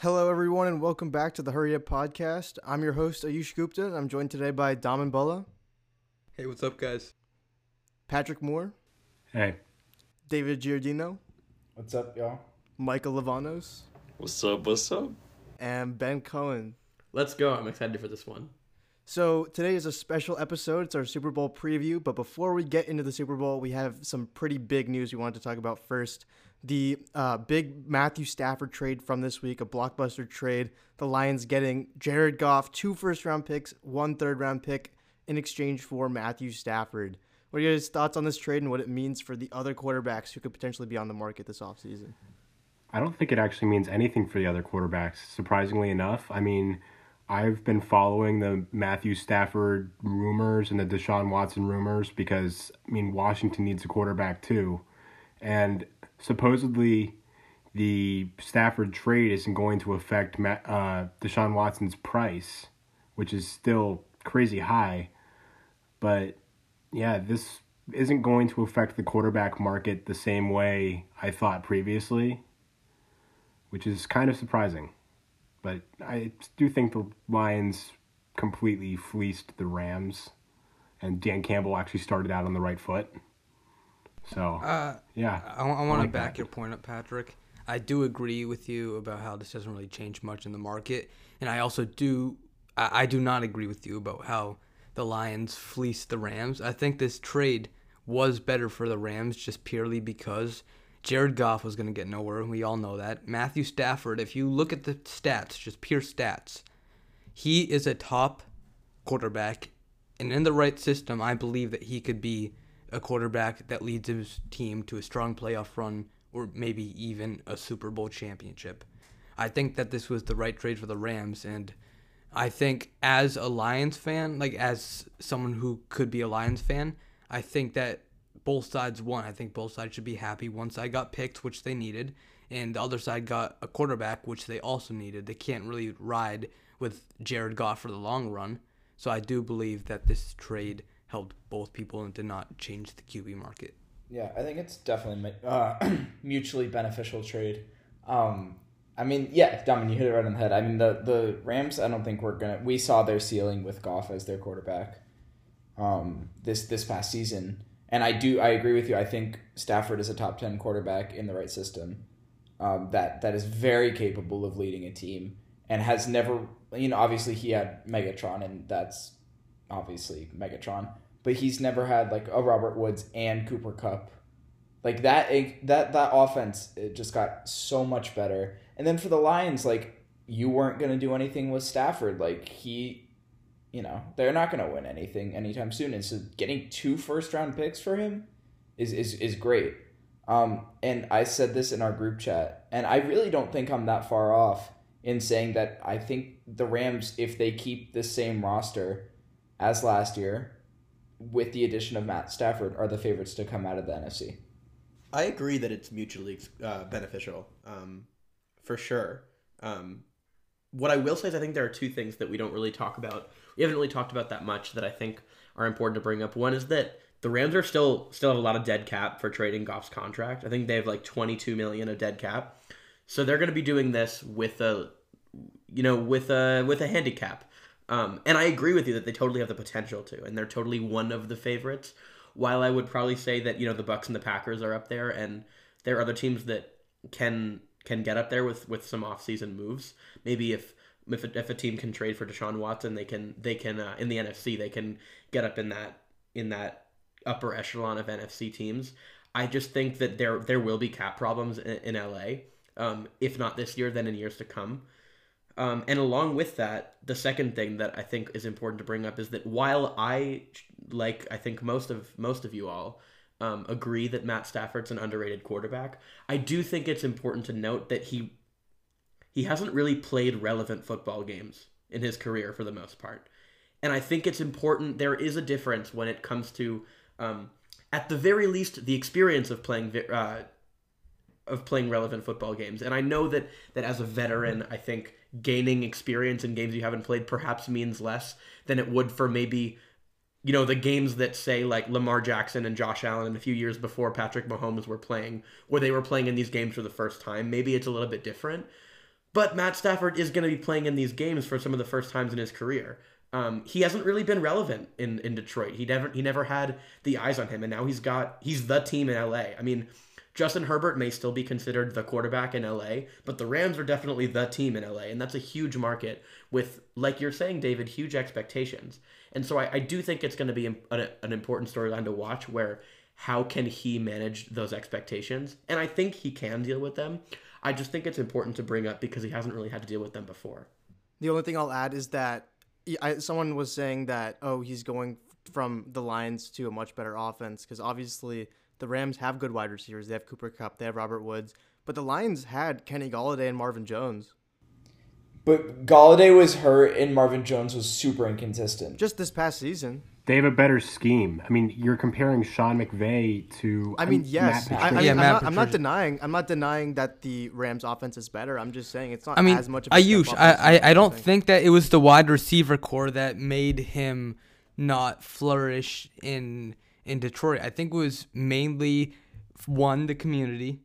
Hello, everyone, and welcome back to the Hurry Up Podcast. I'm your host, Ayush Gupta, and I'm joined today by Daman Bulla, Hey, what's up, guys? Patrick Moore, Hey, David Giardino, What's up, y'all? Michael Lavanos, What's up? What's up? and Ben Cohen. Let's go. I'm excited for this one. So, today is a special episode. It's our Super Bowl preview, but before we get into the Super Bowl, we have some pretty big news we wanted to talk about first. The uh, big Matthew Stafford trade from this week, a blockbuster trade. The Lions getting Jared Goff, two first round picks, one third round pick in exchange for Matthew Stafford. What are your thoughts on this trade and what it means for the other quarterbacks who could potentially be on the market this offseason? I don't think it actually means anything for the other quarterbacks, surprisingly enough. I mean, I've been following the Matthew Stafford rumors and the Deshaun Watson rumors because, I mean, Washington needs a quarterback too. And supposedly, the Stafford trade isn't going to affect Ma- uh, Deshaun Watson's price, which is still crazy high. But yeah, this isn't going to affect the quarterback market the same way I thought previously, which is kind of surprising. But I do think the Lions completely fleeced the Rams, and Dan Campbell actually started out on the right foot. So, Uh, yeah. I, I want to like back that. your point up, Patrick. I do agree with you about how this doesn't really change much in the market, and I also do. I, I do not agree with you about how the Lions fleeced the Rams. I think this trade was better for the Rams just purely because Jared Goff was going to get nowhere, and we all know that. Matthew Stafford, if you look at the stats, just pure stats, he is a top quarterback, and in the right system, I believe that he could be a quarterback that leads his team to a strong playoff run or maybe even a Super Bowl championship. I think that this was the right trade for the Rams, and I think as a Lions fan, like as someone who could be a Lions fan, I think that both sides won. I think both sides should be happy. One side got picked, which they needed, and the other side got a quarterback, which they also needed. They can't really ride with Jared Goff for the long run. So I do believe that this trade helped both people and did not change the QB market. Yeah, I think it's definitely uh, mutually beneficial trade. Um, I mean, yeah, Dominic, you hit it right on the head. I mean, the the Rams. I don't think we're gonna. We saw their ceiling with Goff as their quarterback. Um, this this past season, and I do I agree with you. I think Stafford is a top ten quarterback in the right system. Um, that that is very capable of leading a team and has never. You know, obviously he had Megatron, and that's obviously Megatron, but he's never had like a Robert Woods and Cooper Kupp. Like that that that offense it just got so much better. And then for the Lions, like you weren't gonna do anything with Stafford. Like he, you know, they're not gonna win anything anytime soon. And so getting two first round picks for him is is is great. Um, and I said this in our group chat, and I really don't think I'm that far off in saying that I think the Rams, if they keep the same roster as last year, with the addition of Matt Stafford, are the favorites to come out of the NFC. I agree that it's mutually uh, beneficial, um, for sure. Um, what I will say is, I think there are two things that we don't really talk about. We haven't really talked about that much that I think are important to bring up. One is that the Rams are still still have a lot of dead cap for trading Goff's contract. I think they have like twenty two million of dead cap, so they're going to be doing this with a, you know, with a with a handicap. Um, and I agree with you that they totally have the potential to, and they're totally one of the favorites. While I would probably say that you know the Bucks and the Packers are up there, and there are other teams that can can get up there with with some offseason moves. Maybe if if a, if a team can trade for Deshaun Watson, they can they can uh, in the NFC they can get up in that in that upper echelon of NFC teams. I just think that there there will be cap problems in, in LA. Um, if not this year, then in years to come. Um, and along with that, the second thing that I think is important to bring up is that while I like I think most of most of you all um, agree that Matt Stafford's an underrated quarterback, I do think it's important to note that he he hasn't really played relevant football games in his career for the most part. And I think it's important. There is a difference when it comes to, um, at the very least, the experience of playing uh, of playing relevant football games. And I know that that as a veteran, I think gaining experience in games you haven't played perhaps means less than it would for maybe you know the games that say like Lamar Jackson and Josh Allen and a few years before Patrick Mahomes were playing where they were playing in these games for the first time maybe it's a little bit different But Matt Stafford is going to be playing in these games for some of the first times in his career. Um, he hasn't really been relevant in, in Detroit. He never he never had the eyes on him, and now he's got he's the team in LA. I mean, Justin Herbert may still be considered the quarterback in LA, but the Rams are definitely the team in LA, and that's a huge market with, like you're saying, David, huge expectations. And so I, I do think it's going to be an, an important storyline to watch where how can he manage those expectations? And I think he can deal with them. I just think it's important to bring up because he hasn't really had to deal with them before. The only thing I'll add is that I, someone was saying that oh he's going from the Lions to a much better offense because obviously the Rams have good wide receivers. They have Cooper Kupp. they have Robert Woods, but the Lions had Kenny Golladay and Marvin Jones. But Golladay was hurt and Marvin Jones was super inconsistent. Just this past season. They have a better scheme. I mean, you're comparing Sean McVay to. I mean, yes. Matt I, I mean, yeah, I'm, Matt not, I'm not denying. I'm not denying that the Rams' offense is better. I'm just saying it's not I mean, as much. Of a Ayush, I, as I, I don't think. think that it was the wide receiver core that made him not flourish in in Detroit. I think it was mainly one the community,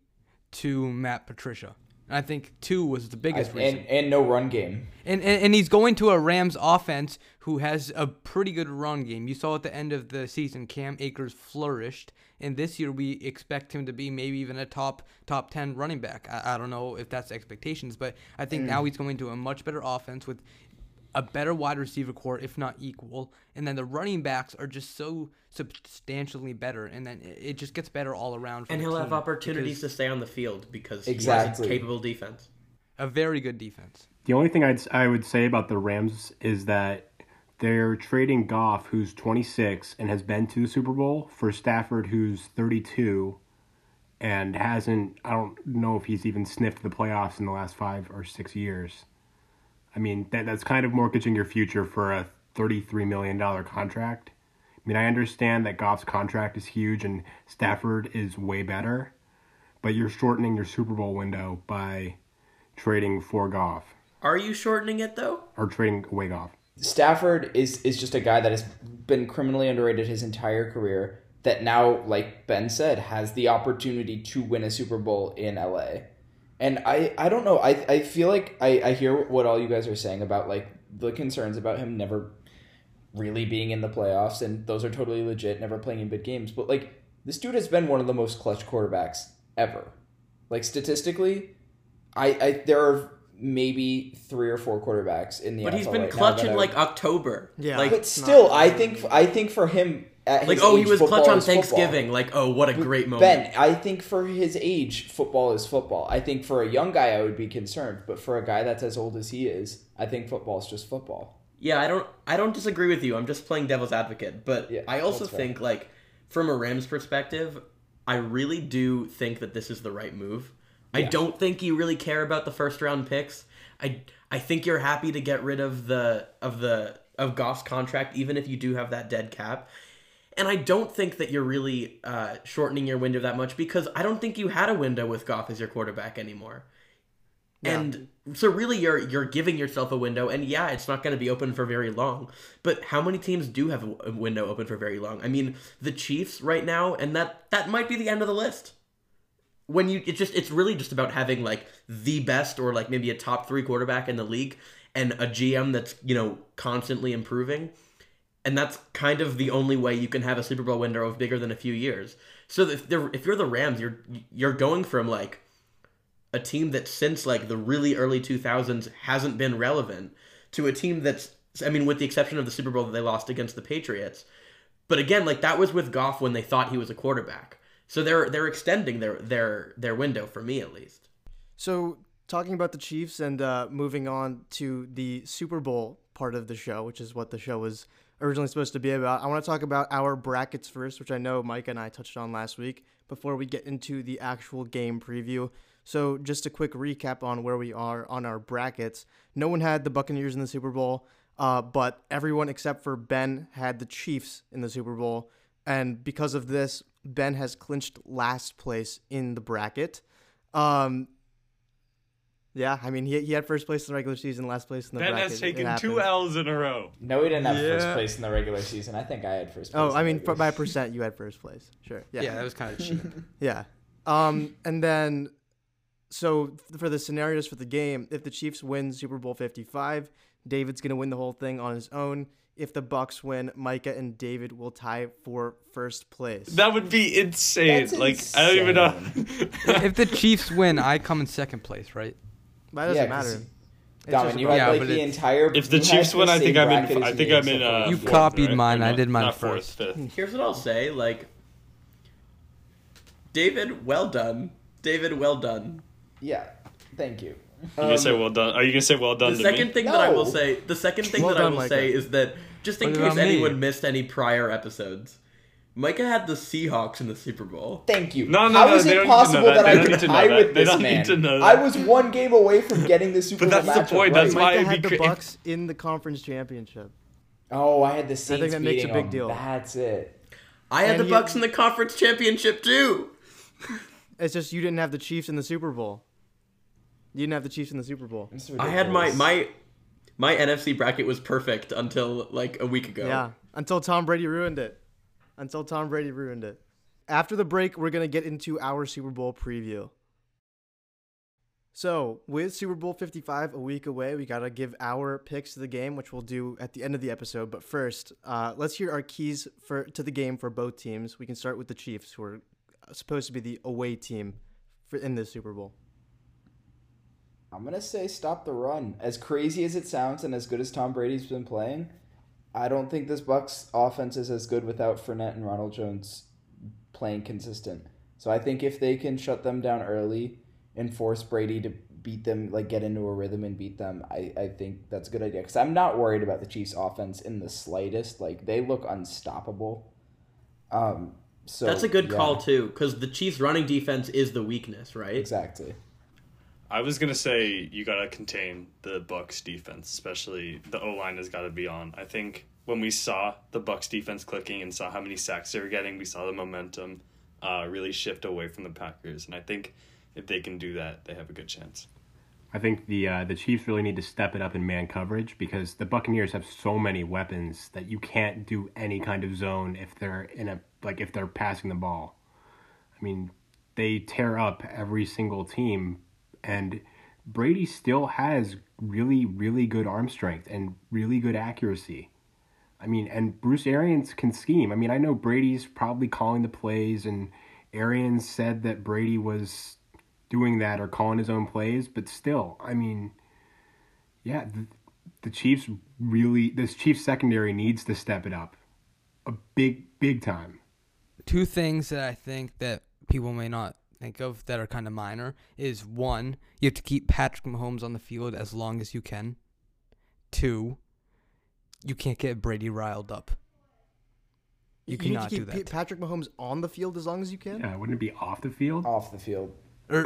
two Matt Patricia. And I think two was the I- biggest reason. and and no run game. And, and and he's going to a Rams offense who has a pretty good run game. You saw at the end of the season, Cam Akers flourished, and this year we expect him to be maybe even a top top ten running back. I, I don't know if that's expectations, but I think mm. now he's going to a much better offense with a better wide receiver core, if not equal. And then the running backs are just so substantially better, and then it, it just gets better all around. For And the he'll have opportunities because to stay on the field because Exactly. he has a capable defense. a very good defense. The only thing I'd I would say about the Rams is that they're trading Goff, who's 26 and has been to the Super Bowl, for Stafford, who's 32 and hasn't. I don't know if he's even sniffed the playoffs in the last five or six years. I mean, that that's kind of mortgaging your future for a 33 million dollar contract. I mean, I understand that Goff's contract is huge and Stafford is way better, but you're shortening your Super Bowl window by trading for Goff Are you shortening it though? or trading away Goff. Stafford is is just a guy that has been criminally underrated his entire career. That now, like Ben said, has the opportunity to win a Super Bowl in LA. And I, I don't know. I, I feel like I, I hear what all you guys are saying about like the concerns about him never really being in the playoffs, and those are totally legit. Never playing in big games, but like this dude has been one of the most clutch quarterbacks ever. Like statistically, I, I there are maybe three or four quarterbacks in the But NFL he's been right clutch in like October. Yeah. Like, but still, I think I think for him, at like oh, he was clutch on is football. Thanksgiving. Like oh, what a great moment. Ben, I think for his age, football is football. I think for a young guy, I would be concerned, but for a guy that's as old as he is, I think football is just football. Yeah, I don't I don't disagree with you. I'm just playing devil's advocate. But Yeah, I also think like from a Rams perspective, I really do think that this is the right move. I don't think you really care about the first round picks. I I think you're happy to get rid of the of the of Goff's contract even if you do have that dead cap. And I don't think that you're really uh, shortening your window that much because I don't think you had a window with Goff as your quarterback anymore. Yeah. And so really you're you're giving yourself a window and yeah, it's not going to be open for very long. But how many teams do have a window open for very long? I mean, the Chiefs right now and that that might be the end of the list. When you it's just it's really just about having like the best or like maybe a top 3 quarterback in the league and a GM that's, you know, constantly improving. And that's kind of the only way you can have a Super Bowl window of bigger than a few years. So if if you're the Rams, you're you're going from like a team that since like the really early 2000s hasn't been relevant to a team that's I mean with the exception of the Super Bowl that they lost against the Patriots. But again, like that was with Goff when they thought he was a quarterback. So they're they're extending their their their window for me at least. So, talking about the Chiefs and uh, moving on to the Super Bowl part of the show, which is what the show was originally supposed to be about, I want to talk about our brackets first, which I know Mike and I touched on last week, before we get into the actual game preview. So, just a quick recap on where we are on our brackets. No one had the Buccaneers in the Super Bowl, uh, but everyone except for Ben had the Chiefs in the Super Bowl. And because of this, Ben has clinched last place in the bracket. Um, yeah, I mean, he, he had first place in the regular season, last place in the Ben bracket. has taken two. L's in a row. No, he didn't have first place in the regular season. I think I had first place. Oh, I mean, regular for, by season. percent, you had first place. Sure. Yeah. Yeah, that was kind of cheap. Yeah. Um, and then, so for the scenarios for the game, if the Chiefs win Super Bowl 55, David's going to win the whole thing on his own. If the Bucks win, Micah and David will tie for first place. That would be insane. That's like I don't even know. if the Chiefs win, I come in second place, right? That doesn't Yeah, 'cause matter. It's you about- had Yeah, like but the it's- entire. if the Chiefs win, I think I'm in. as I think I'm in. Uh, You fourth, copied right? mine, Or I did mine not fourth, first. fifth. Here's what I'll say. Like, David, well done. David, well done. Yeah, thank you. You gonna say well done? Are you gonna say well done The to second me? thing that I will say, the second thing Well that I will Micah. say is that just in What case about me? anyone missed any prior episodes, Micah had the Seahawks in the Super Bowl. Thank you. No, no, How no, is it don't need to know possible that. that, I could need to know tie that. with They this don't need man? to know I was one game away from getting the Super But Bowl that's the matchup point, right. that's why Micah it'd had the cra- Bucks in the conference championship. Oh, I had the Saints that makes a big them. deal. That's it. I had And the you- Bucks in the conference championship too. It's just you didn't have the Chiefs in the Super Bowl. You didn't have the Chiefs in the Super Bowl. I had my my my NFC bracket was perfect until like a week ago. Yeah, until Tom Brady ruined it. Until Tom Brady ruined it. After the break, we're going to get into our Super Bowl preview. So, with Super Bowl 55 a week away, we got to give our picks to the game, which we'll do at the end of the episode. But first, uh, let's hear our keys for to the game for both teams. We can start with the Chiefs, who are supposed to be the away team for in this Super Bowl. I'm gonna say stop the run. As crazy as it sounds, and as good as Tom Brady's been playing, I don't think this Bucks offense is as good without Fournette and Ronald Jones playing consistent. So I think if they can shut them down early and force Brady to beat them, like get into a rhythm and beat them, I, I think that's a good idea. Because I'm not worried about the Chiefs' offense in the slightest. Like they look unstoppable. Um, so That's a good yeah, call too, because the Chiefs' running defense is the weakness, right? Exactly. I was gonna say you gotta contain the Bucks defense, especially the O line has got to be on. I think when we saw the Bucks defense clicking and saw how many sacks they were getting, we saw the momentum uh, really shift away from the Packers, and I think if they can do that, they have a good chance. I think the uh, the Chiefs really need to step it up in man coverage because the Buccaneers have so many weapons that you can't do any kind of zone if they're in a like if they're passing the ball. I mean, they tear up every single team, and Brady still has really really good arm strength and really good accuracy. I mean, and Bruce Arians can scheme. I mean, I know Brady's probably calling the plays, and Arians said that Brady was doing that or calling his own plays, but still, I mean, yeah, the, the Chiefs really, this Chiefs secondary needs to step it up a big, big time. two things that I think that people may not think of that are kind of minor is one, you have to keep Patrick Mahomes on the field as long as you can. Two, you can't get Brady riled up. You, need cannot to do that. P- Patrick Mahomes on the field as long as you can. Yeah, wouldn't it be off the field? Off the field. or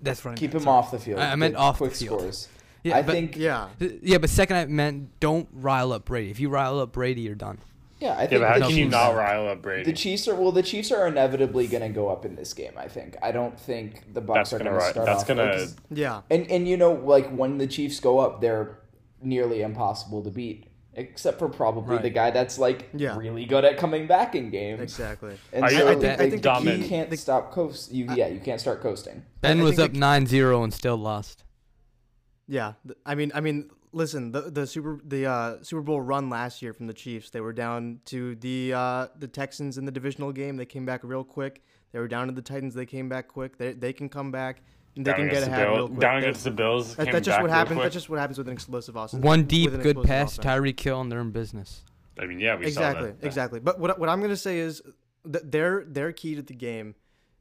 that's what I Keep meant, him sorry. off the field. I- I meant Get off the field. scores. Yeah, I but- think. Yeah, Yeah, but second I meant don't rile up Brady. If you rile up Brady, you're done. Yeah, I Yeah, think but how the can you Chiefs- not rile up Brady? The Chiefs are well. The Chiefs are inevitably going to go up in this game. I think. I don't think the Bucks That's are gonna going to start that's off. gonna- yeah. and and you know, like when the Chiefs go up, they're nearly impossible to beat, except for probably Right. the guy that's like Yeah. really good at coming back in games. Exactly. And Are you- so I think- like, I think the you can't stop coast. You yeah, you can't start coasting. Ben was up the- 9-0 and still lost. Yeah, I mean, I mean, listen, the the Super the uh, Super Bowl run last year from the Chiefs, they were down to the uh, the Texans in the divisional game. They came back real quick. They were down to the Titans. They came back quick. They they can come back. And they down can get against the ahead real quick. Down They- against the Bills. that, came that's just back what happens. That's just what happens with an explosive offense. One deep, good pass, offense. Tyreek Hill, and they're in business. I mean, yeah, we exactly, saw that. exactly. But what what I'm gonna say is that their their key to the game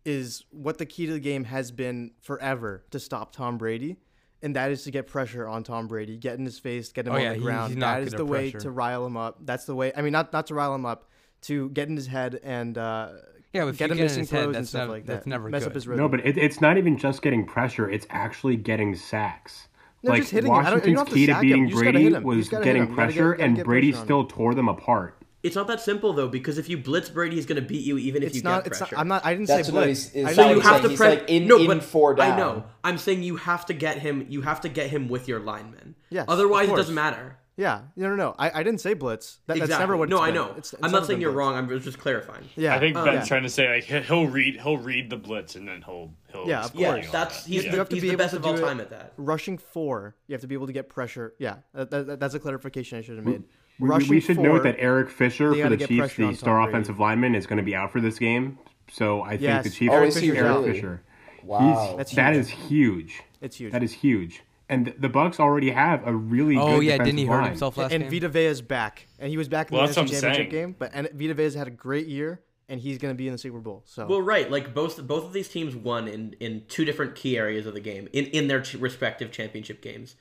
is what the key to the game has been forever to stop Tom Brady, and that is to get pressure on Tom Brady, get in his face, get him Oh, on yeah, the ground. he's not that is the at way pressure. to rile him up. That's the way. I mean, not not to rile him up, to get in his head and uh, Yeah, but if get him get in missing his head, throws and stuff nev- like that's that. never Mess up his rhythm. No, but it, it's not even just getting pressure; it's actually getting sacks. No, like just hitting him. I don't- you don't Washington's have to key to sack him. beating You just gotta Brady hit him. You was just gotta hit getting him. You get- pressure, and Brady pressure on him. still tore them apart. It's not that simple though, because if you blitz Brady, he's going to beat you even if it's you not. get It's pressure. not. I'm not. I didn't That's say blitz. he's- is So you have saying? to He's press like in- no, in but four I know. I'm saying you have to get him. You have to get him with your linemen. Yes, Otherwise, of it doesn't matter. Yeah, no, no, no. I, I didn't say blitz. That, exactly. That's never what. no, it's I know. It's- it's I'm not saying you're blitz. wrong. I'm just clarifying. Yeah, I think Oh, Ben's yeah. trying to say like he- he'll read he'll read the blitz and then he'll he'll Yeah, of course. Yeah, that's that. he's, You the, he's be the best of all do it- time at that. rushing four. You have to be able to get pressure. Yeah, that, that, that's a clarification I should have made. We, we- rushing we should four, note that Eric Fisher for the Chiefs, the star Brady. offensive lineman, is going to be out for this game. So I think the Chiefs. Oh, Eric is he Fisher's out. really? Fisher. Wow. That's huge. is huge. It's huge. That is huge. And the Bucks already have a really good one. Oh good yeah, defensive didn't he hurt himself last and game? Vita Vea is back, and he was back in Well, the that's NFC what I'm Championship saying. game. But and Vita Vea's had a great year, and he's going to be in the Super Bowl. So Well, right, like both both of these teams won in in two different key areas of the game in in their respective championship games.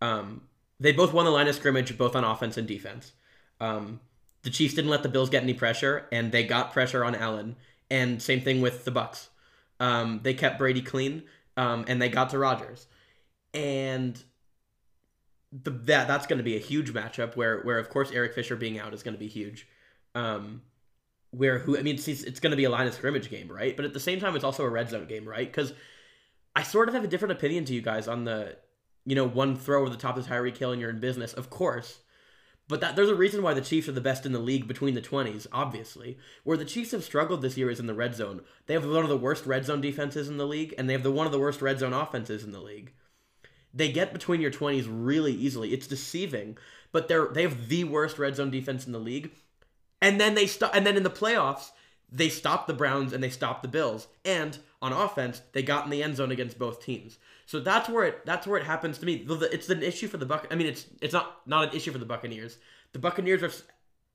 Um, they both won the line of scrimmage, both on offense and defense. Um, the Chiefs didn't let the Bills get any pressure, and they got pressure on Allen. And same thing with the Bucks. Um, they kept Brady clean, um, and they got to Rodgers. And the, that that's going to be a huge matchup. Where where of course Eric Fisher being out is going to be huge. Um, where who I mean it's, it's going to be a line of scrimmage game, right? But at the same time, it's also a red zone game, right? Because I sort of have a different opinion to you guys on the, you know, one throw over the top of Tyreek Hill and you're in business, of course. But that there's a reason why the Chiefs are the best in the league between the twenties, obviously. Where the Chiefs have struggled this year is in the red zone. They have one of the worst red zone defenses in the league, and they have the one of the worst red zone offenses in the league. They get between your twenties really easily. It's deceiving, but they're they have the worst red zone defense in the league and then they stop and then in the playoffs they stopped the browns and they stopped the bills and on offense they got in the end zone against both teams so that's where it that's where it happens to me it's an issue for the buck i mean it's it's not not an issue for the buccaneers the buccaneers are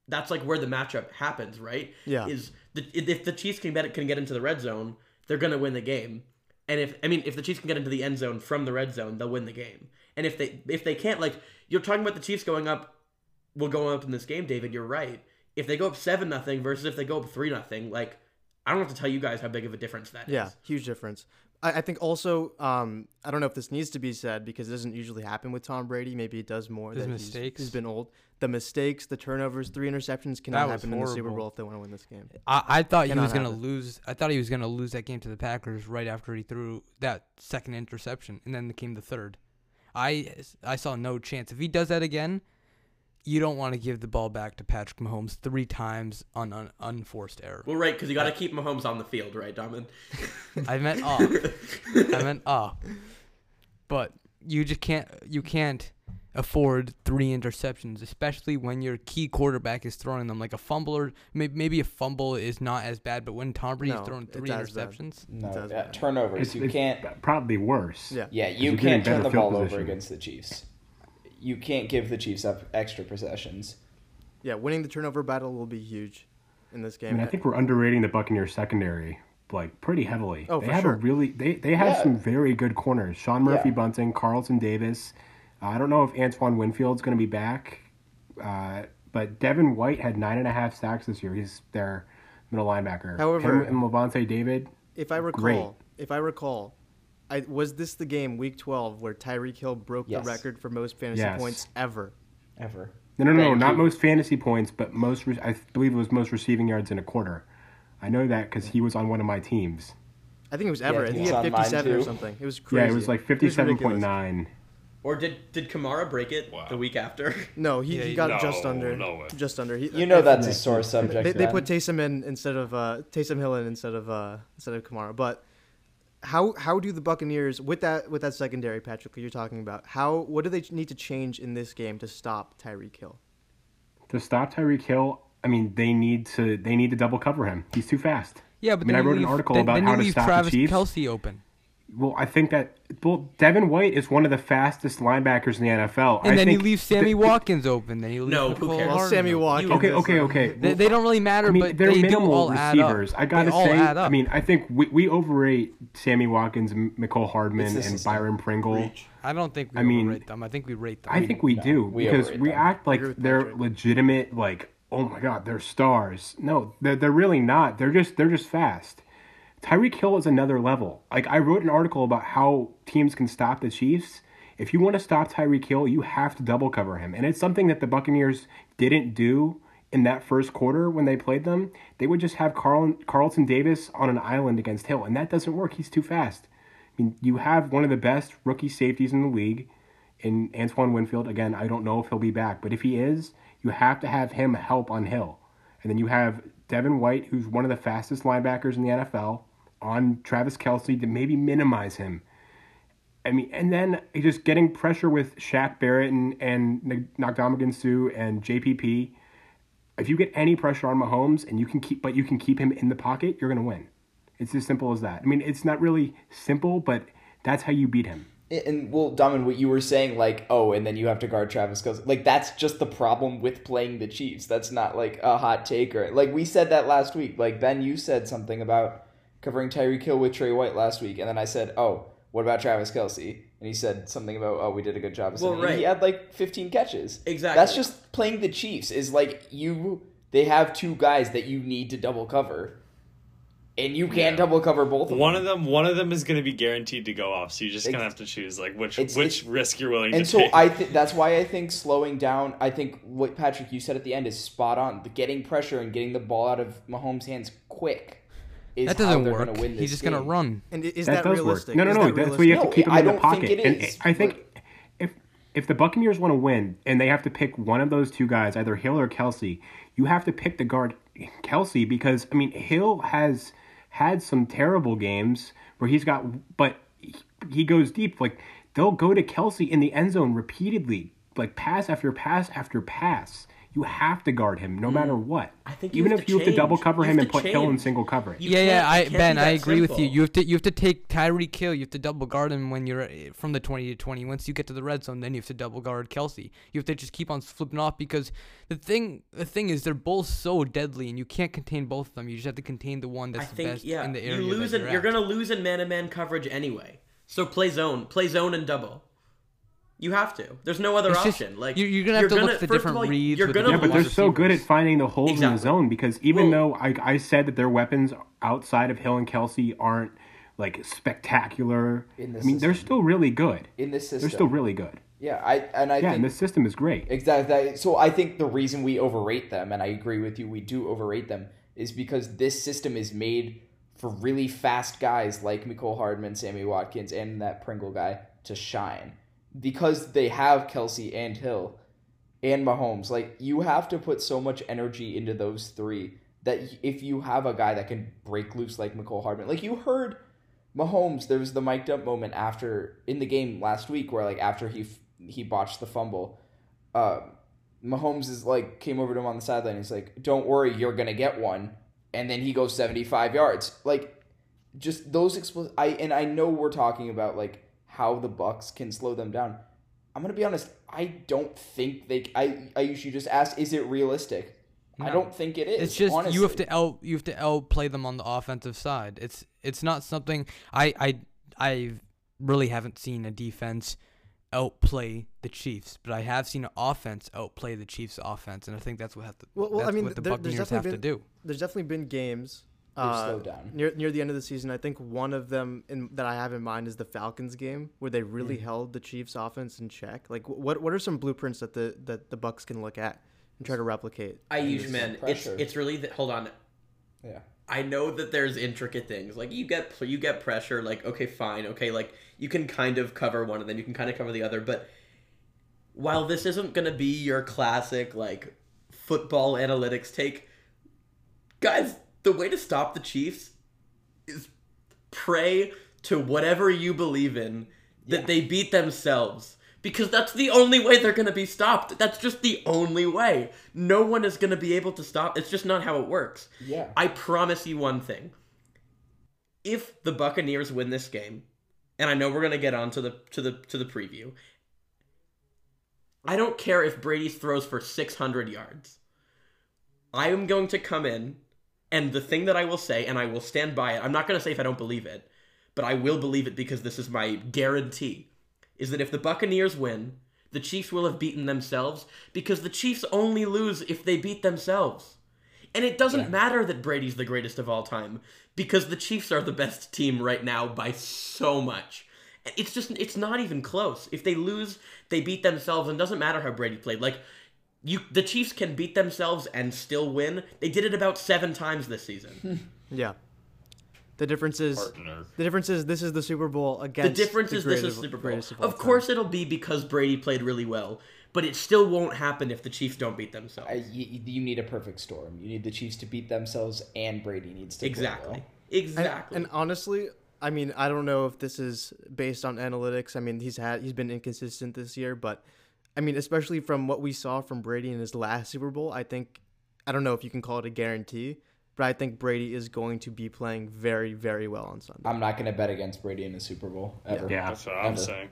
that's like where the matchup happens right Yeah. is the if the chiefs can get can get into the red zone they're gonna win the game and if I mean if the Chiefs can get into the end zone from the red zone, they'll win the game. And if they if they can't, like you're talking about the Chiefs going up, will go up in this game, David. You're right. If they go up seven nothing versus if they go up three nothing, like I don't have to tell you guys how big of a difference that is. yeah, huge difference. I, I think also um, I don't know if this needs to be said because it doesn't usually happen with Tom Brady. Maybe it does more. His that he's- mistakes. he's been old. The mistakes, the turnovers, three interceptions cannot That was happen in the Super. Bowl if they want to win this game. I, I thought he was gonna happen. lose. I thought he was gonna lose that game to the Packers right after he threw that second interception, and then came the third. I I saw no chance. If he does that again, you don't want to give the ball back to Patrick Mahomes three times on an unforced error. Well, right, because you got to keep Mahomes on the field, right, Domin? I meant off. I meant off. But you just can't. You can't afford three interceptions, especially when your key quarterback is throwing them like a fumble or maybe a fumble is not as bad, but when Tom Brady's No, throwing three as bad. interceptions, No, does yeah, turnovers. It's, you it's can't. probably worse. Yeah. Yeah, you can't turn the field ball over against the Chiefs. You can't give the Chiefs up extra possessions. Yeah, winning the turnover battle will be huge in this game. I game. mean, I think we're underrating the Buccaneers secondary like pretty heavily. Oh, they for have sure. a really they they have Yeah. some very good corners. Sean Murphy Yeah. Bunting, Carlton Davis. Uh, I don't know if Antoine Winfield's going to be back, uh, but Devin White had nine and a half sacks this year. He's their middle linebacker. However- Him and Lavonte David. if I recall, Great. if I recall, I was this the game week 12 where Tyreek Hill broke Yes. the record for most fantasy Yes. points ever. Ever. No, no, no, Thank not you. most fantasy points, but most. Re- I believe it was most receiving yards in a quarter. I know that because he was on one of my teams. I think it was ever. Yeah, and he he's had 57 or something. It was crazy. Yeah, it was like fifty-seven point ridiculous. nine. Or did did Kamara break it Wow. the week after? No, he, Yeah, he he- got No, just under. no way. Just under. He, You know that's a sore subject. They, they put Taysom in instead of uh, Taysom Hill in instead of uh, instead of Kamara. But how how do the Buccaneers with that with that secondary, Patrick, you're talking about? How what do they need to change in this game to stop Tyreek Hill? To stop Tyreek Hill, I mean, they need to they need to double cover him. He's too fast. yeah. But I mean, then I you wrote an article then, about then how you to leave stop Travis the Chiefs. Kelce open, Well, I think that well, Devin White is one of the fastest linebackers in the NFL. and I then you think leave Sammy the- Watkins open. Then you leave No, who cares? Well, Sammy open. Watkins. Okay, is, okay, okay. They, they don't really matter, I mean, but they're they do minimal all receivers. add up. I gotta they all say. I mean, I think we, we overrate Sammy Watkins, M- Mecole Hardman, and. Byron Pringle. I don't think we I mean, overrate them. I think we rate them. I think we no, do we because we them. act like they're Patrick. legitimate. Like, oh my god, they're stars. No, they're, they're really not. They're just they're just fast. Tyreek Hill is another level. Like I wrote an article about how teams can stop the Chiefs. If you want to stop Tyreek Hill, you have to double cover him, and it's something that the Buccaneers didn't do in that first quarter when they played them. They would just have Carl, Carlton Davis on an island against Hill, and that doesn't work. He's too fast. I mean, you have one of the best rookie safeties in the league. in Antoine Winfield. Again, I don't know if he'll be back, but if he is, you have to have him help on Hill. And then you have Devin White, who's one of the fastest linebackers in the NFL, on Travis Kelce to maybe minimize him. I mean, and then just getting pressure with Shaq Barrett and, and Ndamukong Suh and JPP. If you get any pressure on Mahomes and you can keep, but you can keep him in the pocket, you're going to win. It's as simple as that. I mean, it's not really simple, but that's how you beat him. And well, Domin, what you were saying, like, oh, and then you have to guard Travis Kelce. Like, that's just the problem with playing the Chiefs. That's not like a hot take or like we said that last week. Like Ben, you said something about covering Tyreek Hill with Trey White last week, and then I said, oh, what about Travis Kelce? And he said something about, oh, we did a good job. Well, And right. He had like 15 catches. Exactly. That's just playing the Chiefs. Is like you. They have two guys that you need to double cover, and you can't Yeah. double cover both of One them. of them, one of them is going to be guaranteed to go off. So you just Ex- gonna have to choose like which It's- which it's- risk you're willing and to so take. I think that's why I think slowing down. I think what Patrick you said at the end is spot on. The getting pressure and getting the ball out of Mahomes' hands quick is That doesn't they're work. Gonna win this He's just gonna run. And is that, that, does realistic? work. No, no, no. that That's why you have No, to keep him I in the don't pocket. think it and is, I think but- if if the Buccaneers want to win and they have to pick one of those two guys, either Hill or Kelce, you have to pick the guard Kelce because I mean Hill has had some terrible games where he's got, but he- he goes deep. Like they'll go to Kelce in the end zone repeatedly, like pass after pass after pass. You have to guard him no matter what. Mm. I think you even if to you have to double cover You him and to put Hill in single coverage. You yeah, yeah, I Ben, I that agree with you. You have to you have to take Tyreek Hill. You have to double guard him when you're uh, from the twenty to twenty. Once you get to the red zone, then you have to double guard Kelce. You have to just keep on flipping off because the thing the thing is they're both so deadly and you can't contain both of them. You just have to contain the one I that's the think best yeah, in the area. you lose that in, you're, you're gonna lose in man to man coverage anyway. So play zone, play zone and double. You have to. There's no other It's just- option. like you- you're gonna have to look at the first different all, reads You're gonna Yeah, but they're so good at finding the holes in the zone because even Well- though I, I said that their weapons outside of Hill and Kelce aren't like spectacular, In the I mean they're still really good. in this system. They're still really good. yeah, I and I Yeah, think and the system is great. Exactly. So I think the reason we overrate them, and I agree with you, we do overrate them, is because this system is made for really fast guys like Mecole Hardman, Sammy Watkins, and that Pringle guy to shine. Because they have Kelce and Hill and Mahomes. Like you have to put so much energy into those three that if you have a guy that can break loose like Mecole Hardman, like you heard Mahomes, there was the mic'd up moment after in the game last week where like after he he botched the fumble, uh, Mahomes is like came over to him on the sideline. He's like, "Don't worry, you're gonna get one," and then he goes 75 yards. Like, just those expl- I and I know we're talking about like how the Bucks can slow them down. I'm gonna be honest. I don't think they. I I usually just ask, is it realistic? I don't think it is. It's just honestly. you have to out you have to outplay them on the offensive side. It's it's not something I I I really haven't seen a defense outplay the Chiefs, but I have seen an offense outplay the Chiefs' offense, and I think that's what have to, Well, well, I mean, what the there- there's Buccaneers have definitely to do. There's definitely been games They've uh, slowed down. near near the end of the season. I think one of them in, that I have in mind is the Falcons game where they really held the Chiefs' offense in check. Like, what what are some blueprints that the that the Bucks can look at and try to replicate? I Use usually man, it's it's really that. Hold on, Yeah. I know that there's intricate things like you get you get pressure. Like okay, fine, okay, like you can kind of cover one and then you can kind of cover the other. But while this isn't gonna be your classic like football analytics take, guys, the way to stop the Chiefs is pray to whatever you believe in that they beat themselves. Because that's the only way they're going to be stopped. That's just the only way. No one is going to be able to stop. It's just not how it works. Yeah. I promise you one thing. If the Buccaneers win this game, and I know we're going to get on to the to the to the preview. I don't care if Brady throws for 600 yards. I am going to come in and the thing that I will say and I will stand by it. I'm not going to say if I don't believe it, but I will believe it because this is my guarantee. Is that if the Buccaneers win, the Chiefs will have beaten themselves because the Chiefs only lose if they beat themselves. And it doesn't matter that Brady's the greatest of all time because the Chiefs are the best team right now by so much. It's just it's not even close. If they lose, they beat themselves and it doesn't matter how Brady played. Like you the Chiefs can beat themselves and still win. They did it about 7 times this season. Yeah. The difference is partner. the difference is this is the Super Bowl against The against difference is this greatest- is Super Bowl. greatest of all Of time. course, it'll be because Brady played really well, but it still won't happen if the Chiefs don't beat themselves. I, you, you need a perfect storm. You need the Chiefs to beat themselves, and Brady needs to play exactly. well. And- Exactly. And, honestly, I mean, I don't know if this is based on analytics. I mean, he's had he's been inconsistent this year, but I mean, especially from what we saw from Brady in his last Super Bowl, I think I don't know if you can call it a guarantee, but I think Brady is going to be playing very, very well on Sunday. I'm not going to bet against Brady in the Super Bowl ever. Yeah. That's what I'm Ever. saying.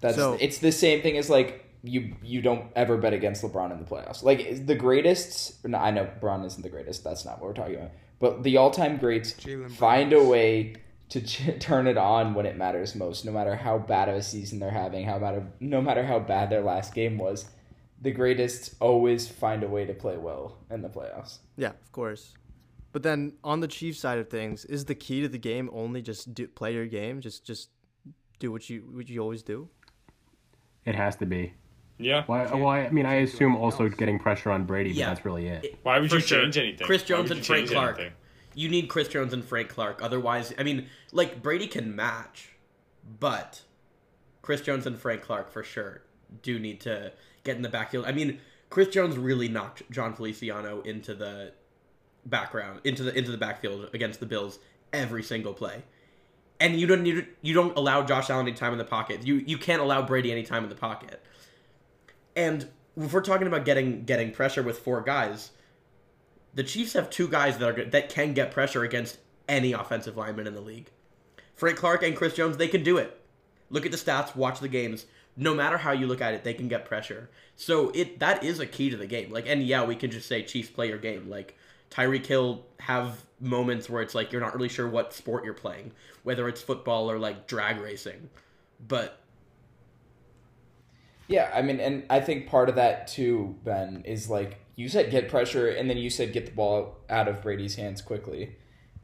That's So- it's the same thing as like you you don't ever bet against LeBron in the playoffs. Like the greatest, no, I know LeBron isn't the greatest. That's not what we're talking about. But the all-time greats Jalen find a way to ch- turn it on when it matters most, no matter how bad of a season they're having, how bad of, no matter how bad their last game was. The greatest always find a way to play well in the playoffs. Yeah, of course. But then on the Chiefs side of things, is the key to the game only just do, play your game, just just do what you what you always do? It has to be. Yeah. Well, I, well, I mean, I assume also getting pressure on Brady, but Yeah. that's really it. Why would For you sure. change anything? Chris Jones and you Frank Clark. anything? You need Chris Jones and Frank Clark. Otherwise, I mean, like Brady can match, but Chris Jones and Frank Clark for sure do need to get in the backfield. I mean, Chris Jones really knocked Jon Feliciano into the background, into the into the backfield against the Bills every single play. And you don't you, you don't allow Josh Allen any time in the pocket. You you can't allow Brady any time in the pocket. And if we're talking about getting getting pressure with four guys, the Chiefs have two guys that are that can get pressure against any offensive lineman in the league. Frank Clark and Chris Jones, they can do it. Look at the stats, watch the games. No matter how you look at it, they can get pressure. So it that is a key to the game. Like, and yeah, we can just say Chiefs play your game. Like Tyreek Hill have moments where it's like you're not really sure what sport you're playing, whether it's football or like drag racing. But Yeah, I mean, and I think part of that too, Ben, is like you said, get pressure, and then you said get the ball out of Brady's hands quickly,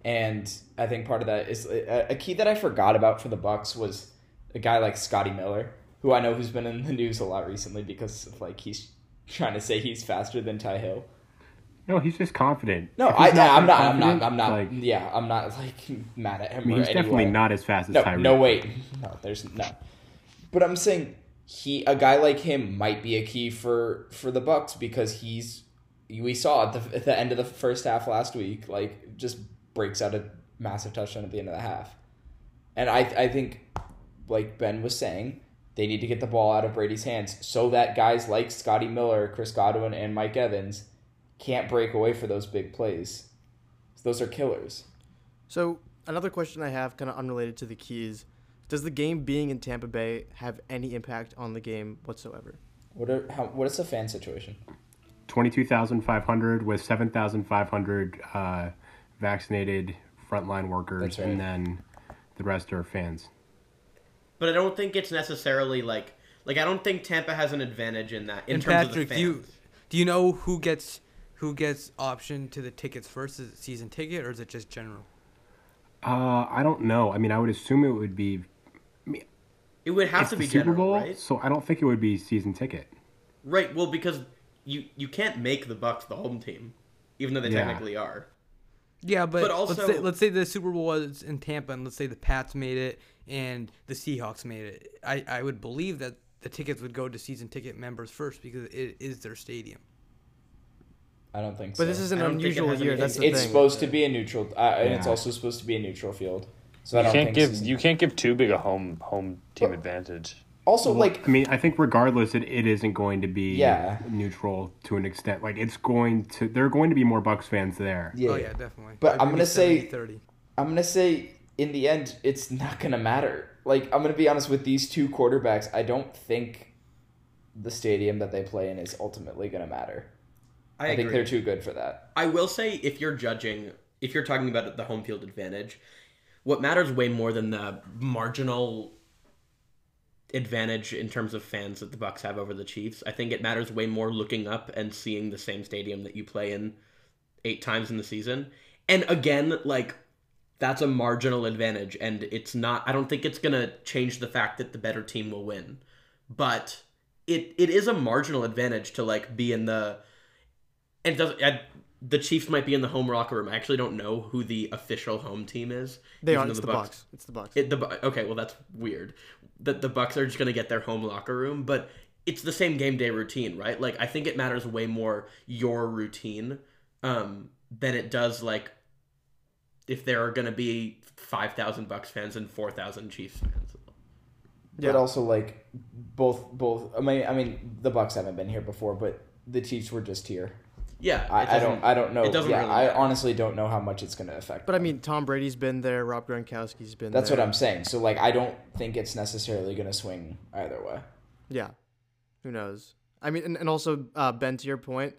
and I think part of that is a, a key that I forgot about for the Bucks was a guy like Scotty Miller, who I know who's been in the news a lot recently because of, like he's trying to say he's faster than Ty Hill. No, he's just confident. No, I, he's yeah, I'm that not, I'm not, I'm not. Like, yeah, I'm not like mad at him. I mean, he's definitely not as fast as No, no, wait, no, there's no. But I'm saying he, a guy like him, might be a key for for the Bucks because he's. We saw at the, at the end of the first half last week, like just breaks out a massive touchdown at the end of the half, and I I think, like Ben was saying, they need to get the ball out of Brady's hands so that guys like Scotty Miller, Chris Godwin, and Mike Evans can't break away for those big plays. Those are killers. So another question I have, kind of unrelated to the keys, does the game being in Tampa Bay have any impact on the game whatsoever? What are how, what is the fan situation? 22,500 with 7,500 uh, vaccinated frontline workers, right. and then the rest are fans. but I don't think it's necessarily like like I don't think Tampa has an advantage in that in and terms Patrick, of the fans. do you do you know who gets who gets option to the tickets first? Is it season ticket or is it just general? Uh, I don't know. I mean, I would assume it would be It would have it's to be Super general, Bowl, right? so I don't think it would be season ticket. Right. Well, because you you can't make the Bucks the home team, even though they Yeah. technically are. Yeah, but, But let's, say, also- let's say the Super Bowl was in Tampa, and let's say the Pats made it and the Seahawks made it. I, I would believe that the tickets would go to season ticket members first because it is their stadium. I don't think But so. But this is an I don't think it unusual year. That's it's the it's thing. supposed to be a neutral, uh, and it's also supposed to be a neutral field. So I You don't can't think give you can't give too big a home home team But- advantage. also like I mean, I think regardless, it, it isn't going to be Yeah. neutral to an extent. Like it's going to, there are going to be more Bucks fans there. yeah. Oh yeah, definitely. But Like I'm gonna say- 70-30. I'm gonna say in the end, it's not gonna matter. Like I'm gonna be honest with these two quarterbacks. I don't think the stadium that they play in is ultimately gonna matter. I, I, think they're too good for that. I will say if you're judging, if you're talking about the home field advantage, what matters way more than the marginal advantage in terms of fans that the Bucks have over the Chiefs. I think it matters way more looking up and seeing the same stadium that you play in eight times in the season. And again, like that's a marginal advantage and it's not I don't think it's going to change the fact that the better team will win. But it it is a marginal advantage to like be in the and it doesn't I, the Chiefs might be in the home locker room. I actually don't know who the official home team is. They are. It's the Bucks. It's the Bucks. It, the Bu- okay, well that's weird. That the Bucks are just gonna get their home locker room, but it's the same game day routine, right? Like I think it matters way more your routine um, than it does like if there are gonna be five thousand Bucks fans and four thousand Chiefs fans. Yeah. But also like both both. I mean, I mean the Bucks haven't been here before, but the Chiefs were just here. Yeah, I, I don't. I don't know. It doesn't yeah, really I honestly don't know how much it's going to affect. But I mean, Tom Brady's been there. Rob Gronkowski's been there That's there. what I'm saying. So like, I don't think it's necessarily going to swing either way. Yeah. Who knows? I mean, and, and also, uh, Ben, to your point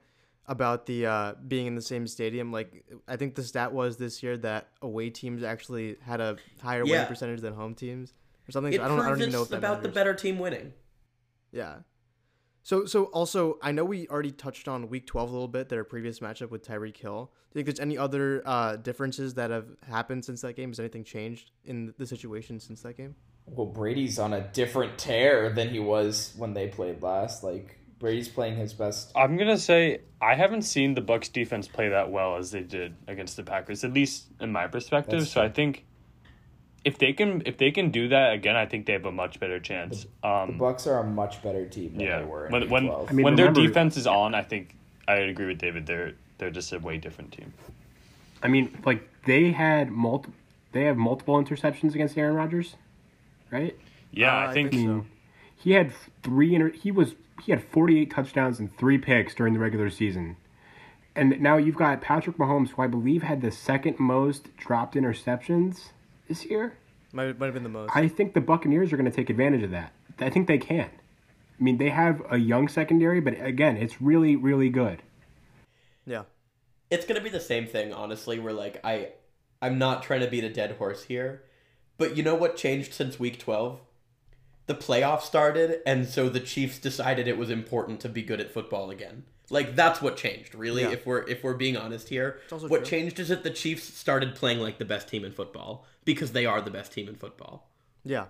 about the uh, being in the same stadium, like, I think the stat was this year that away teams actually had a higher Yeah. winning percentage than home teams or something. It I don't, I don't even know if that about the better team winning. Yeah. So, so also, I know we already touched on Week 12 a little bit, their previous matchup with Tyreek Hill. Do you think there's any other uh, differences that have happened since that game? Has anything changed in the situation since that game? Well, Brady's on a different tear than he was when they played last. Like Brady's playing his best. I'm gonna say I haven't seen the Bucs defense play that well as they did against the Packers, at least in my perspective. That's so I think if they can if they can do that again, I think they have a much better chance. The Um, Bucs are a much better team than yeah, they were in when when I mean, when their defense is on, I think I agree with David. They're they're just a way different team. I mean, like they had multiple, they have multiple interceptions against Aaron Rodgers, right? Yeah, Uh, I think, so. He had three. Inter- he was he had forty eight touchdowns and three picks during the regular season, and now you've got Patrick Mahomes, who I believe had the second most dropped interceptions this year. Might, might have been the most. I think the Buccaneers are going to take advantage of that. I think they can. I mean, they have a young secondary, but again, it's really, really good. yeah. it's gonna be the same thing honestly where like i i'm not trying to beat a dead horse here but you know what changed since week 12 the playoffs started and so the chiefs decided it was important to be good at football again like that's what changed really Yeah. if we're if we're being honest here what true. changed is that the chiefs started playing like the best team in football because they are the best team in football Yeah.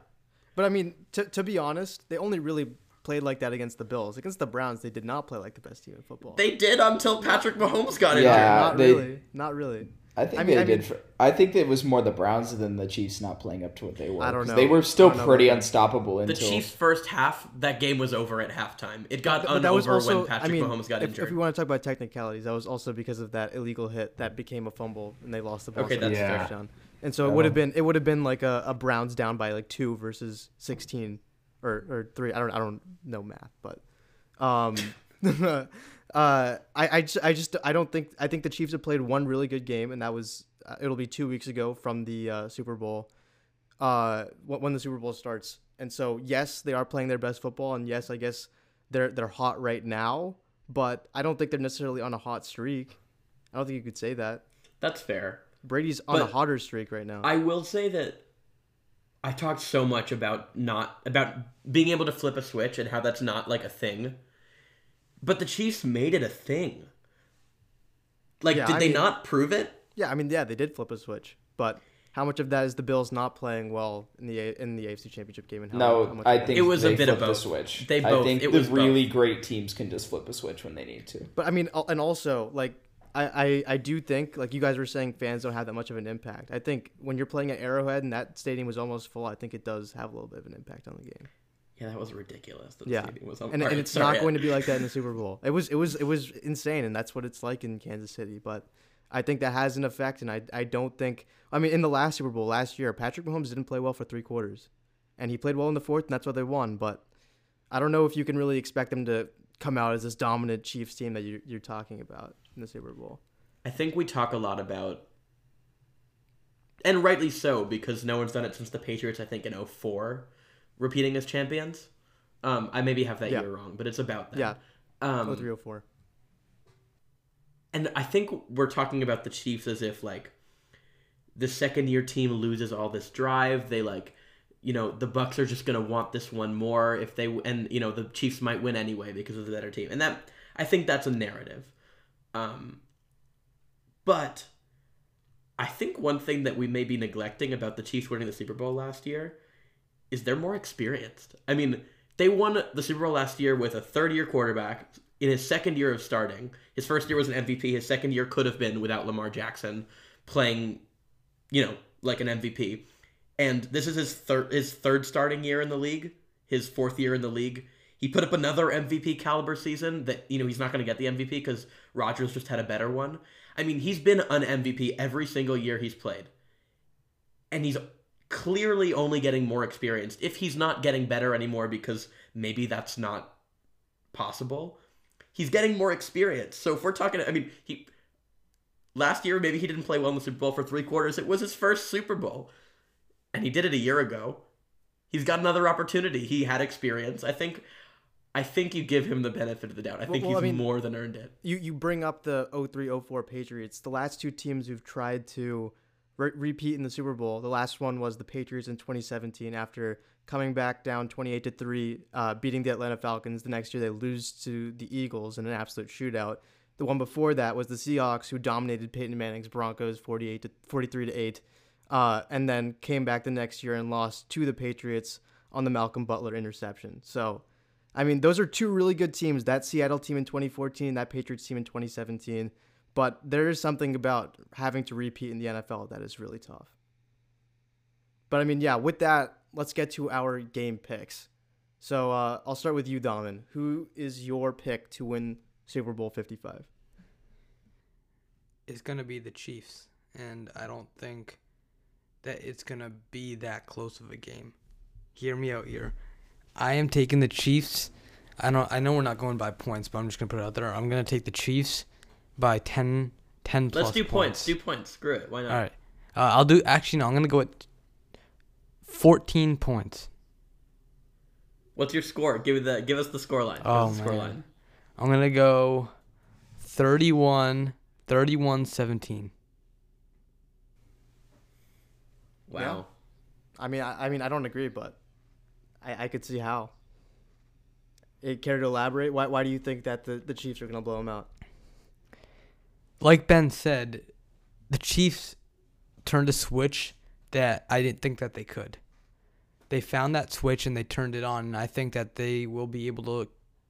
But I mean, to, to be honest, they only really played like that against the Bills. Against the Browns, they did not play like the best team in football. they did until patrick mahomes got in Yeah. not they- really. Not really. I think I mean- they I did. mean- for, I think it was more the Browns than the Chiefs not playing up to what they were. I don't 'cause know. They were still don't know pretty about that. unstoppable the until Chiefs' first half, that game was over at halftime. It got But that was unover also, when Patrick I mean, Mahomes got if, injured. if we want to talk about technicalities, that was also because of that illegal hit that became a fumble and they lost the ball. Okay, so that's it was a fair. touchdown. And so it would have been it would have been like a, a Browns down by like two versus sixteen or, or three. I don't I don't know math, but um, uh, I I just, I just I don't think I think the Chiefs have played one really good game, and that was uh, it'll be two weeks ago from the uh, Super Bowl, uh, when the Super Bowl starts. And so yes, they are playing their best football, and yes, I guess they're they're hot right now, but I don't think they're necessarily on a hot streak. I don't think you could say that. That's fair. Brady's on a But hotter streak right now. I will say that I talked so much about not about being able to flip a switch and how that's not like a thing. But the Chiefs made it a thing. Like, Yeah, did I they mean- not prove it? yeah, I mean, yeah, they did flip a switch, but how much of that is the Bills not playing well in the A- in the AFC Championship game? And how, how no, much I think It was a bit of flipped the both. switch. They I think it the was really great teams can just flip a switch when they need to. But I mean, and also like I, I I do think like you guys were saying fans don't have that much of an impact. I think when you're playing at Arrowhead and that stadium was almost full, I think it does have a little bit of an impact on the game. Yeah, that was ridiculous. That Yeah, was and, and it's sorry. not going to be like that in the Super Bowl. It was it was it was insane, and that's what it's like in Kansas City. But I think that has an effect, and I I don't think I mean in the last Super Bowl last year, Patrick Mahomes didn't play well for three quarters, and he played well in the fourth, and that's why they won. But I don't know if you can really expect them to come out as this dominant Chiefs team that you're, you're talking about in the Super Bowl. I think we talk a lot about, and rightly so, because no one's done it since the Patriots, I think, in 04, repeating as champions. Um, I maybe have that Yeah. year wrong, but it's about that. Yeah, Um, 0304. and I think we're talking about the Chiefs as if, like, the second year team loses all this drive. They, like, you know, the Bucs are just going to want this one more if they, and, you know, the Chiefs might win anyway because of the better team. And that, I think that's a narrative. Um, but I think one thing that we may be neglecting about the Chiefs winning the Super Bowl last year is they're more experienced. I mean, they won the Super Bowl last year with a third year quarterback, in his second year of starting. His first year was an MVP. His second year could have been without Lamar Jackson playing, you know, like an MVP. And this is his third his third starting year in the league, his fourth year in the league. He put up another MVP caliber season that you know he's not going to get the MVP because Rodgers just had a better one. I mean, he's been an MVP every single year he's played, and he's clearly only getting more experienced. If he's not getting better anymore because maybe that's not possible, he's getting more experience. So if we're talking, I mean, he last year maybe he didn't play well in the Super Bowl for three quarters. It was his first Super Bowl, and he did it a year ago. He's got another opportunity. He had experience. I think. I think you give him the benefit of the doubt. I think well, he's I mean- more than earned it. You you bring up the 03-04 Patriots. The last two teams who've tried to re- repeat in the Super Bowl. The last one was the Patriots in 2017 after coming back down 28 to 3, uh, beating the Atlanta Falcons. The next year they lose to the Eagles in an absolute shootout. The one before that was the Seahawks who dominated Peyton Manning's Broncos 48 to 43 to 8. Uh, and then came back the next year and lost to the Patriots on the Malcolm Butler interception. So, I mean, those are two really good teams. That Seattle team in 2014, that Patriots team in 2017. But there is something about having to repeat in the NFL that is really tough. But I mean, yeah, with that, let's get to our game picks. So uh, I'll start with you, Donovan. Who is your pick to win Super Bowl 55? It's gonna be the Chiefs, and I don't think that it's gonna be that close of a game. Hear me out here. I am taking the Chiefs. I know I know we're not going by points, but I'm just gonna put it out there. I'm gonna take the Chiefs by 10, 10 plus Let's do points. Do points. Screw it. Why not? All right. Uh, I'll do. Actually, no. I'm gonna go at 14 points. What's your score? Give me the give us the score line. Give Oh, us the score man. line. I'm gonna go 31, 31, 17. Wow. I mean, I, I mean, I don't agree, but I, I could see how. Eh, care to elaborate? Why, why do you think that the, the Chiefs are going to blow them out? Like Ben said, the Chiefs turned a switch that I didn't think that they could. They found that switch and they turned it on, and I think that they will be able to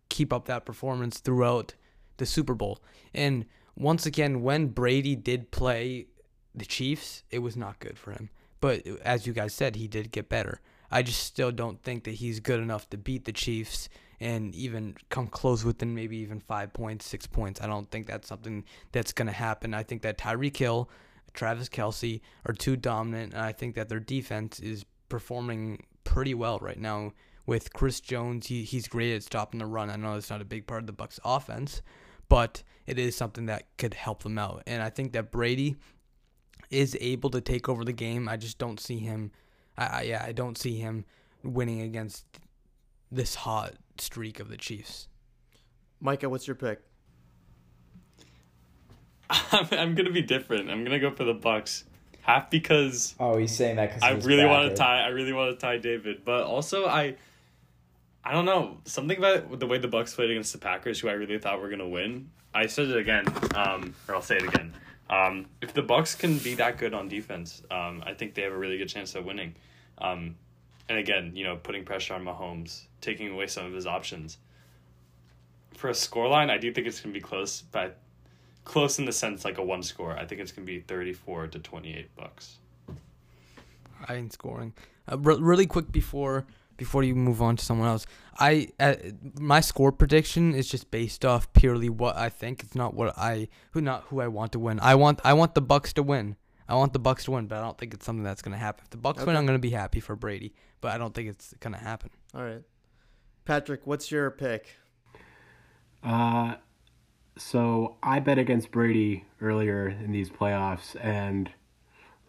keep up that performance throughout the Super Bowl. And once again, when Brady did play the Chiefs, it was not good for him. But as you guys said, he did get better. I just still don't think that he's good enough to beat the Chiefs and even come close within maybe even five points, six points. I don't think that's something that's going to happen. I think that Tyreek Hill, Travis Kelce are too dominant, and I think that their defense is performing pretty well right now. With Chris Jones, he, he's great at stopping the run. I know it's not a big part of the Bucs offense, but it is something that could help them out. And I think that Brady is able to take over the game. I just don't see him. I, I yeah, I don't see him winning against this hot streak of the Chiefs. Micah, what's your pick? I'm, I'm gonna be different. I'm gonna go for the Bucs, half because Oh, he's saying that because I really want to tie. I really want to tie David, but also I, I don't know something about the way the Bucs played against the Packers, who I really thought were gonna win. I said it again, um, or I'll say it again. Um, if the Bucs can be that good on defense, um, I think they have a really good chance of winning. Um, and again, you know, putting pressure on Mahomes, taking away some of his options. For a scoreline, I do think it's gonna be close, but close in the sense like a one score. I think it's gonna be thirty four to twenty eight Bucs. I ain't scoring. Uh, re- really quick before before you move on to someone else, I uh, my score prediction is just based off purely what I think. It's not what I who not who I want to win. I want I want the Bucs to win. I want the Bucs to win, but I don't think it's something that's gonna happen. If the Bucs win, I'm gonna be happy for Brady, but I don't think it's gonna happen. All right. Patrick, what's your pick? Uh, so I bet against Brady earlier in these playoffs, and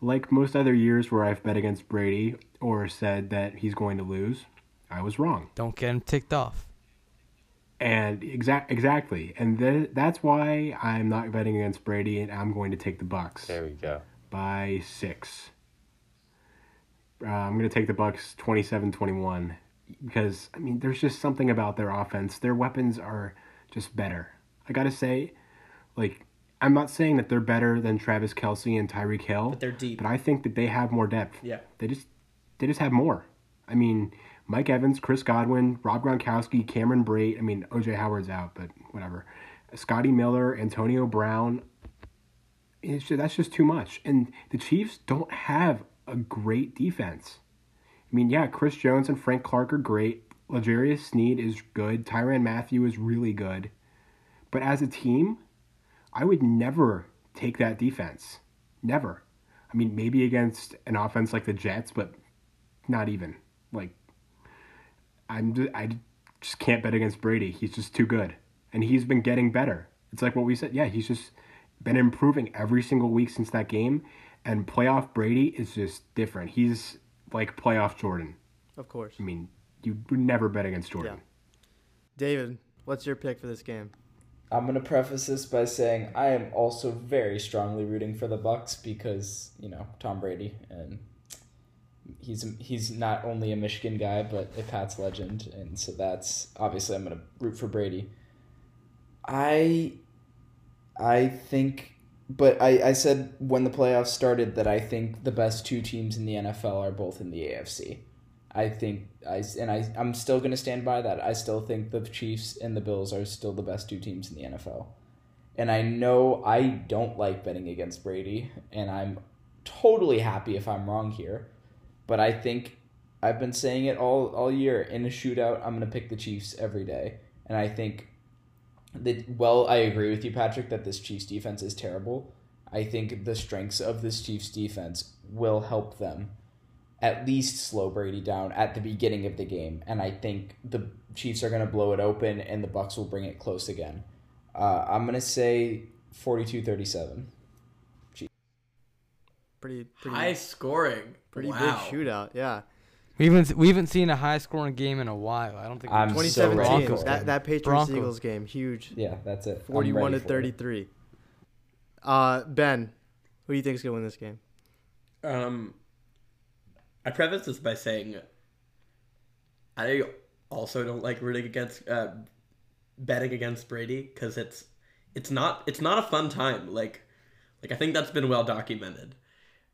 like most other years where I've bet against Brady or said that he's going to lose, I was wrong. Don't get him ticked off. And exact exactly, and th- that's why I'm not betting against Brady, and I'm going to take the Bucs There we go. by six. Uh, I'm going to take the Bucs 27-21 because I mean, there's just something about their offense. Their weapons are just better. I got to say, like, I'm not saying that they're better than Travis Kelce and Tyreek Hill, But they're deep. but I think that they have more depth. Yeah. They just they just have more. I mean, Mike Evans, Chris Godwin, Rob Gronkowski, Cameron Brate. I mean, OJ Howard's out, but whatever. Scotty Miller, Antonio Brown. It's just, that's just too much. And the Chiefs don't have a great defense. I mean, yeah, Chris Jones and Frank Clark are great. L'Jarius Sneed is good. Tyrann Mathieu is really good. But as a team, I would never take that defense. Never. I mean, maybe against an offense like the Jets, but not even. Like, I'm I just can't bet against Brady. He's just too good, and he's been getting better. It's like what we said. Yeah, he's just been improving every single week since that game, and playoff Brady is just different. He's like playoff Jordan. Of course. I mean, you would never bet against Jordan. Yeah. David, what's your pick for this game? I'm gonna preface this by saying I am also very strongly rooting for the Bucs because you know Tom Brady and he's he's not only a Michigan guy but a Pats legend, and so that's obviously I'm gonna root for Brady. I I think, but I I said when the playoffs started that I think the best two teams in the NFL are both in the AFC. I think I and I I'm still going to stand by that. I still think the Chiefs and the Bills are still the best two teams in the NFL. And I know I don't like betting against Brady and I'm totally happy if I'm wrong here. But I think I've been saying it all all year in a shootout I'm going to pick the Chiefs every day. And I think that well I agree with you Patrick that this Chiefs defense is terrible. I think the strengths of this Chiefs defense will help them at least slow Brady down at the beginning of the game, and I think the Chiefs are going to blow it open, and the Bucs will bring it close again. Uh, I'm going to say 42-37. Pretty, pretty, High scoring. pretty wow. big shootout. Yeah. We haven't we haven't seen a high scoring game in a while. I don't think. I'm we've- so 2017. That that Patriots Broncos. Eagles game, huge. Yeah, that's it. 41 to for it. 33. Uh, Ben, who do you think is going to win this game? Um, I preface this by saying I also don't like rooting against uh, betting against Brady because it's it's not it's not a fun time. Like like I think that's been well documented.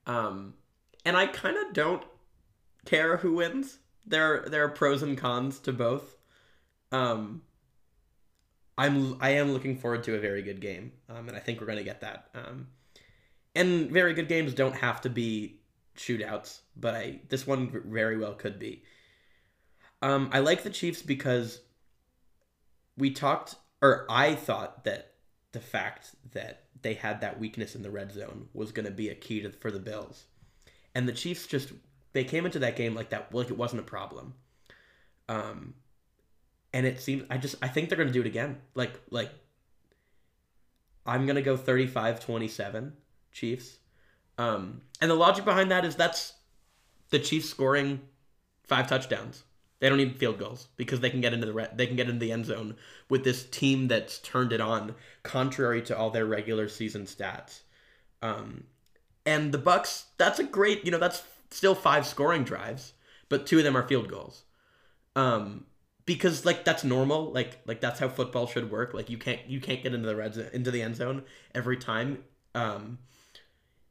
Um, and I kind of don't care who wins. There there are pros and cons to both. Um, I'm I am looking forward to a very good game, um, and I think we're gonna get that. Um, and very good games don't have to be shootouts, but I this one very well could be. Um, I like the Chiefs because we talked, or I thought that the fact that they had that weakness in the red zone was going to be a key to for the Bills, and the Chiefs just they came into that game like that like it wasn't a problem. Um, and it seems I just I think they're to do it again. Like like I'm to go 35-27 Chiefs. Um, and the logic behind that is that's the Chiefs scoring five touchdowns. They don't need field goals because they can get into the re- they can get into the end zone with this team that's turned it on, contrary to all their regular season stats. Um, and the Bucs, that's a great, you know, that's still five scoring drives, but two of them are field goals. Um, because like that's normal, like like that's how football should work. Like you can't you can't get into the red zone, into the end zone every time. Um,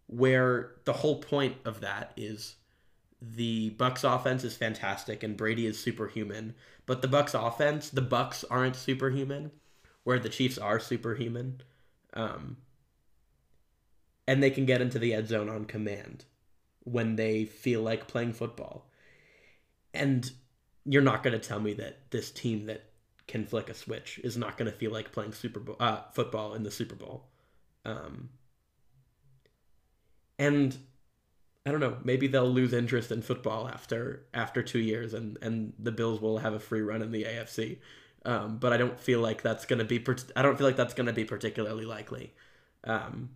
where the whole point of that is the Bucs offense is fantastic and Brady is superhuman, but the Bucs offense, the Bucs aren't superhuman, where the Chiefs are superhuman. Um, and they can get into the end zone on command when they feel like playing football. And you're not going to tell me that this team that can flick a switch is not going to feel like playing Super Bowl uh, football in the Super Bowl. Um, and I don't know, maybe they'll lose interest in football after after two years, and and the Bills will have a free run in the AFC. Um, but I don't feel like that's gonna be. I don't feel like that's gonna be particularly likely. Um,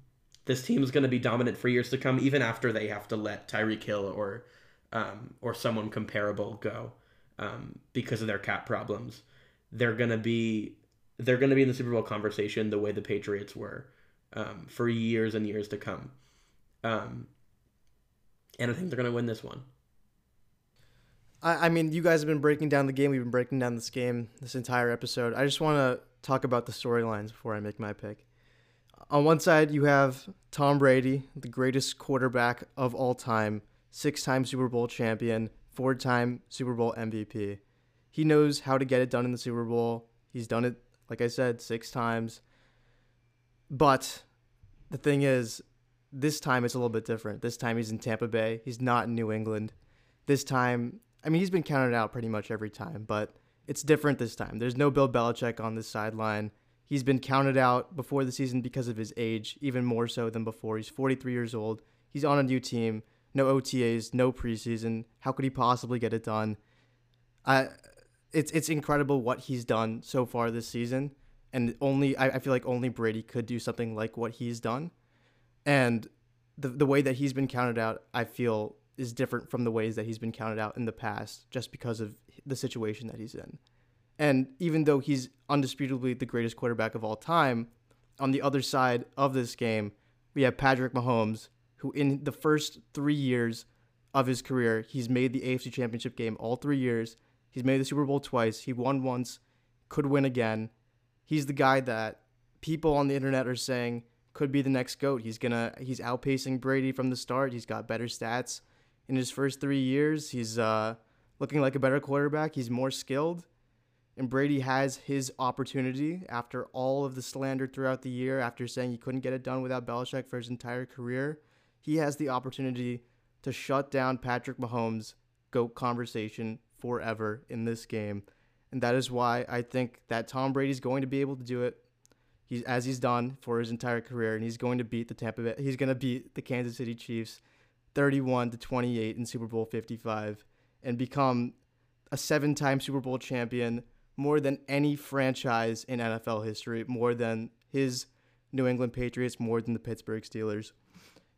this team is gonna be dominant for years to come, even after they have to let Tyreek Hill or um, or someone comparable go um, because of their cap problems. They're gonna be they're gonna be in the Super Bowl conversation the way the Patriots were um, for years and years to come. Um, and I think they're going to win this one. I, I mean, you guys have been breaking down the game. We've been breaking down this game this entire episode. I just want to talk about the storylines before I make my pick. On one side, you have Tom Brady, the greatest quarterback of all time, six time Super Bowl champion, four time Super Bowl MVP. He knows how to get it done in the Super Bowl. He's done it, like I said, six times. But the thing is, this time it's a little bit different. This time he's in Tampa Bay. He's not in New England. This time, I mean, he's been counted out pretty much every time, but it's different this time. There's no Bill Belichick on this sideline. He's been counted out before the season because of his age, even more so than before. He's 43 years old. He's on a new team. No OTAs, no preseason. How could he possibly get it done? I, it's it's incredible what he's done so far this season, and only I, I feel like only Brady could do something like what he's done, and the the way that he's been counted out, I feel is different from the ways that he's been counted out in the past, just because of the situation that he's in. And even though he's undisputably the greatest quarterback of all time, on the other side of this game, we have Patrick Mahomes, who in the first three years of his career, he's made the AFC Championship game all three years. He's made the Super Bowl twice. He won once, could win again. He's the guy that people on the internet are saying could be the next GOAT. He's gonna he's outpacing Brady from the start. He's got better stats in his first three years. He's uh, looking like a better quarterback. He's more skilled. And Brady has his opportunity after all of the slander throughout the year, after saying he couldn't get it done without Belichick for his entire career. He has the opportunity to shut down Patrick Mahomes' GOAT conversation forever in this game. And that is why I think that Tom Brady's going to be able to do it. He's as he's done for his entire career, and he's going to beat the Tampa Bay. He's going to beat the Kansas City Chiefs, 31 to 28 in Super Bowl 55, and become a seven-time Super Bowl champion, more than any franchise in NFL history, more than his New England Patriots, more than the Pittsburgh Steelers.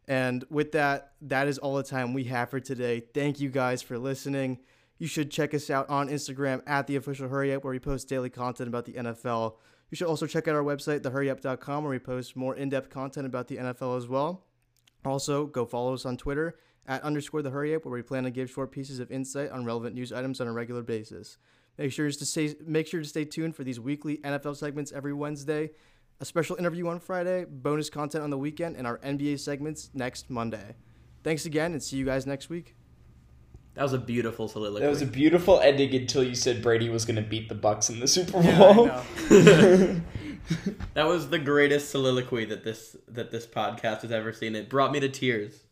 And with that, that is all the time we have for today. Thank you guys for listening. You should check us out on Instagram at the official Hurry Up, where we post daily content about the NFL. You should also check out our website, thehurryup.com, where we post more in depth content about the NFL as well. Also, go follow us on Twitter at underscore the Hurry Up, where we plan to give short pieces of insight on relevant news items on a regular basis. Make sure to stay make sure to stay tuned for these weekly NFL segments every Wednesday, a special interview on Friday, bonus content on the weekend, and our NBA segments next Monday. Thanks again, and see you guys next week. That was a beautiful soliloquy. That was a beautiful ending until you said Brady was going to beat the Bucs in the Super Yeah, I Bowl. know. that was the greatest soliloquy that this that this podcast has ever seen. It brought me to tears.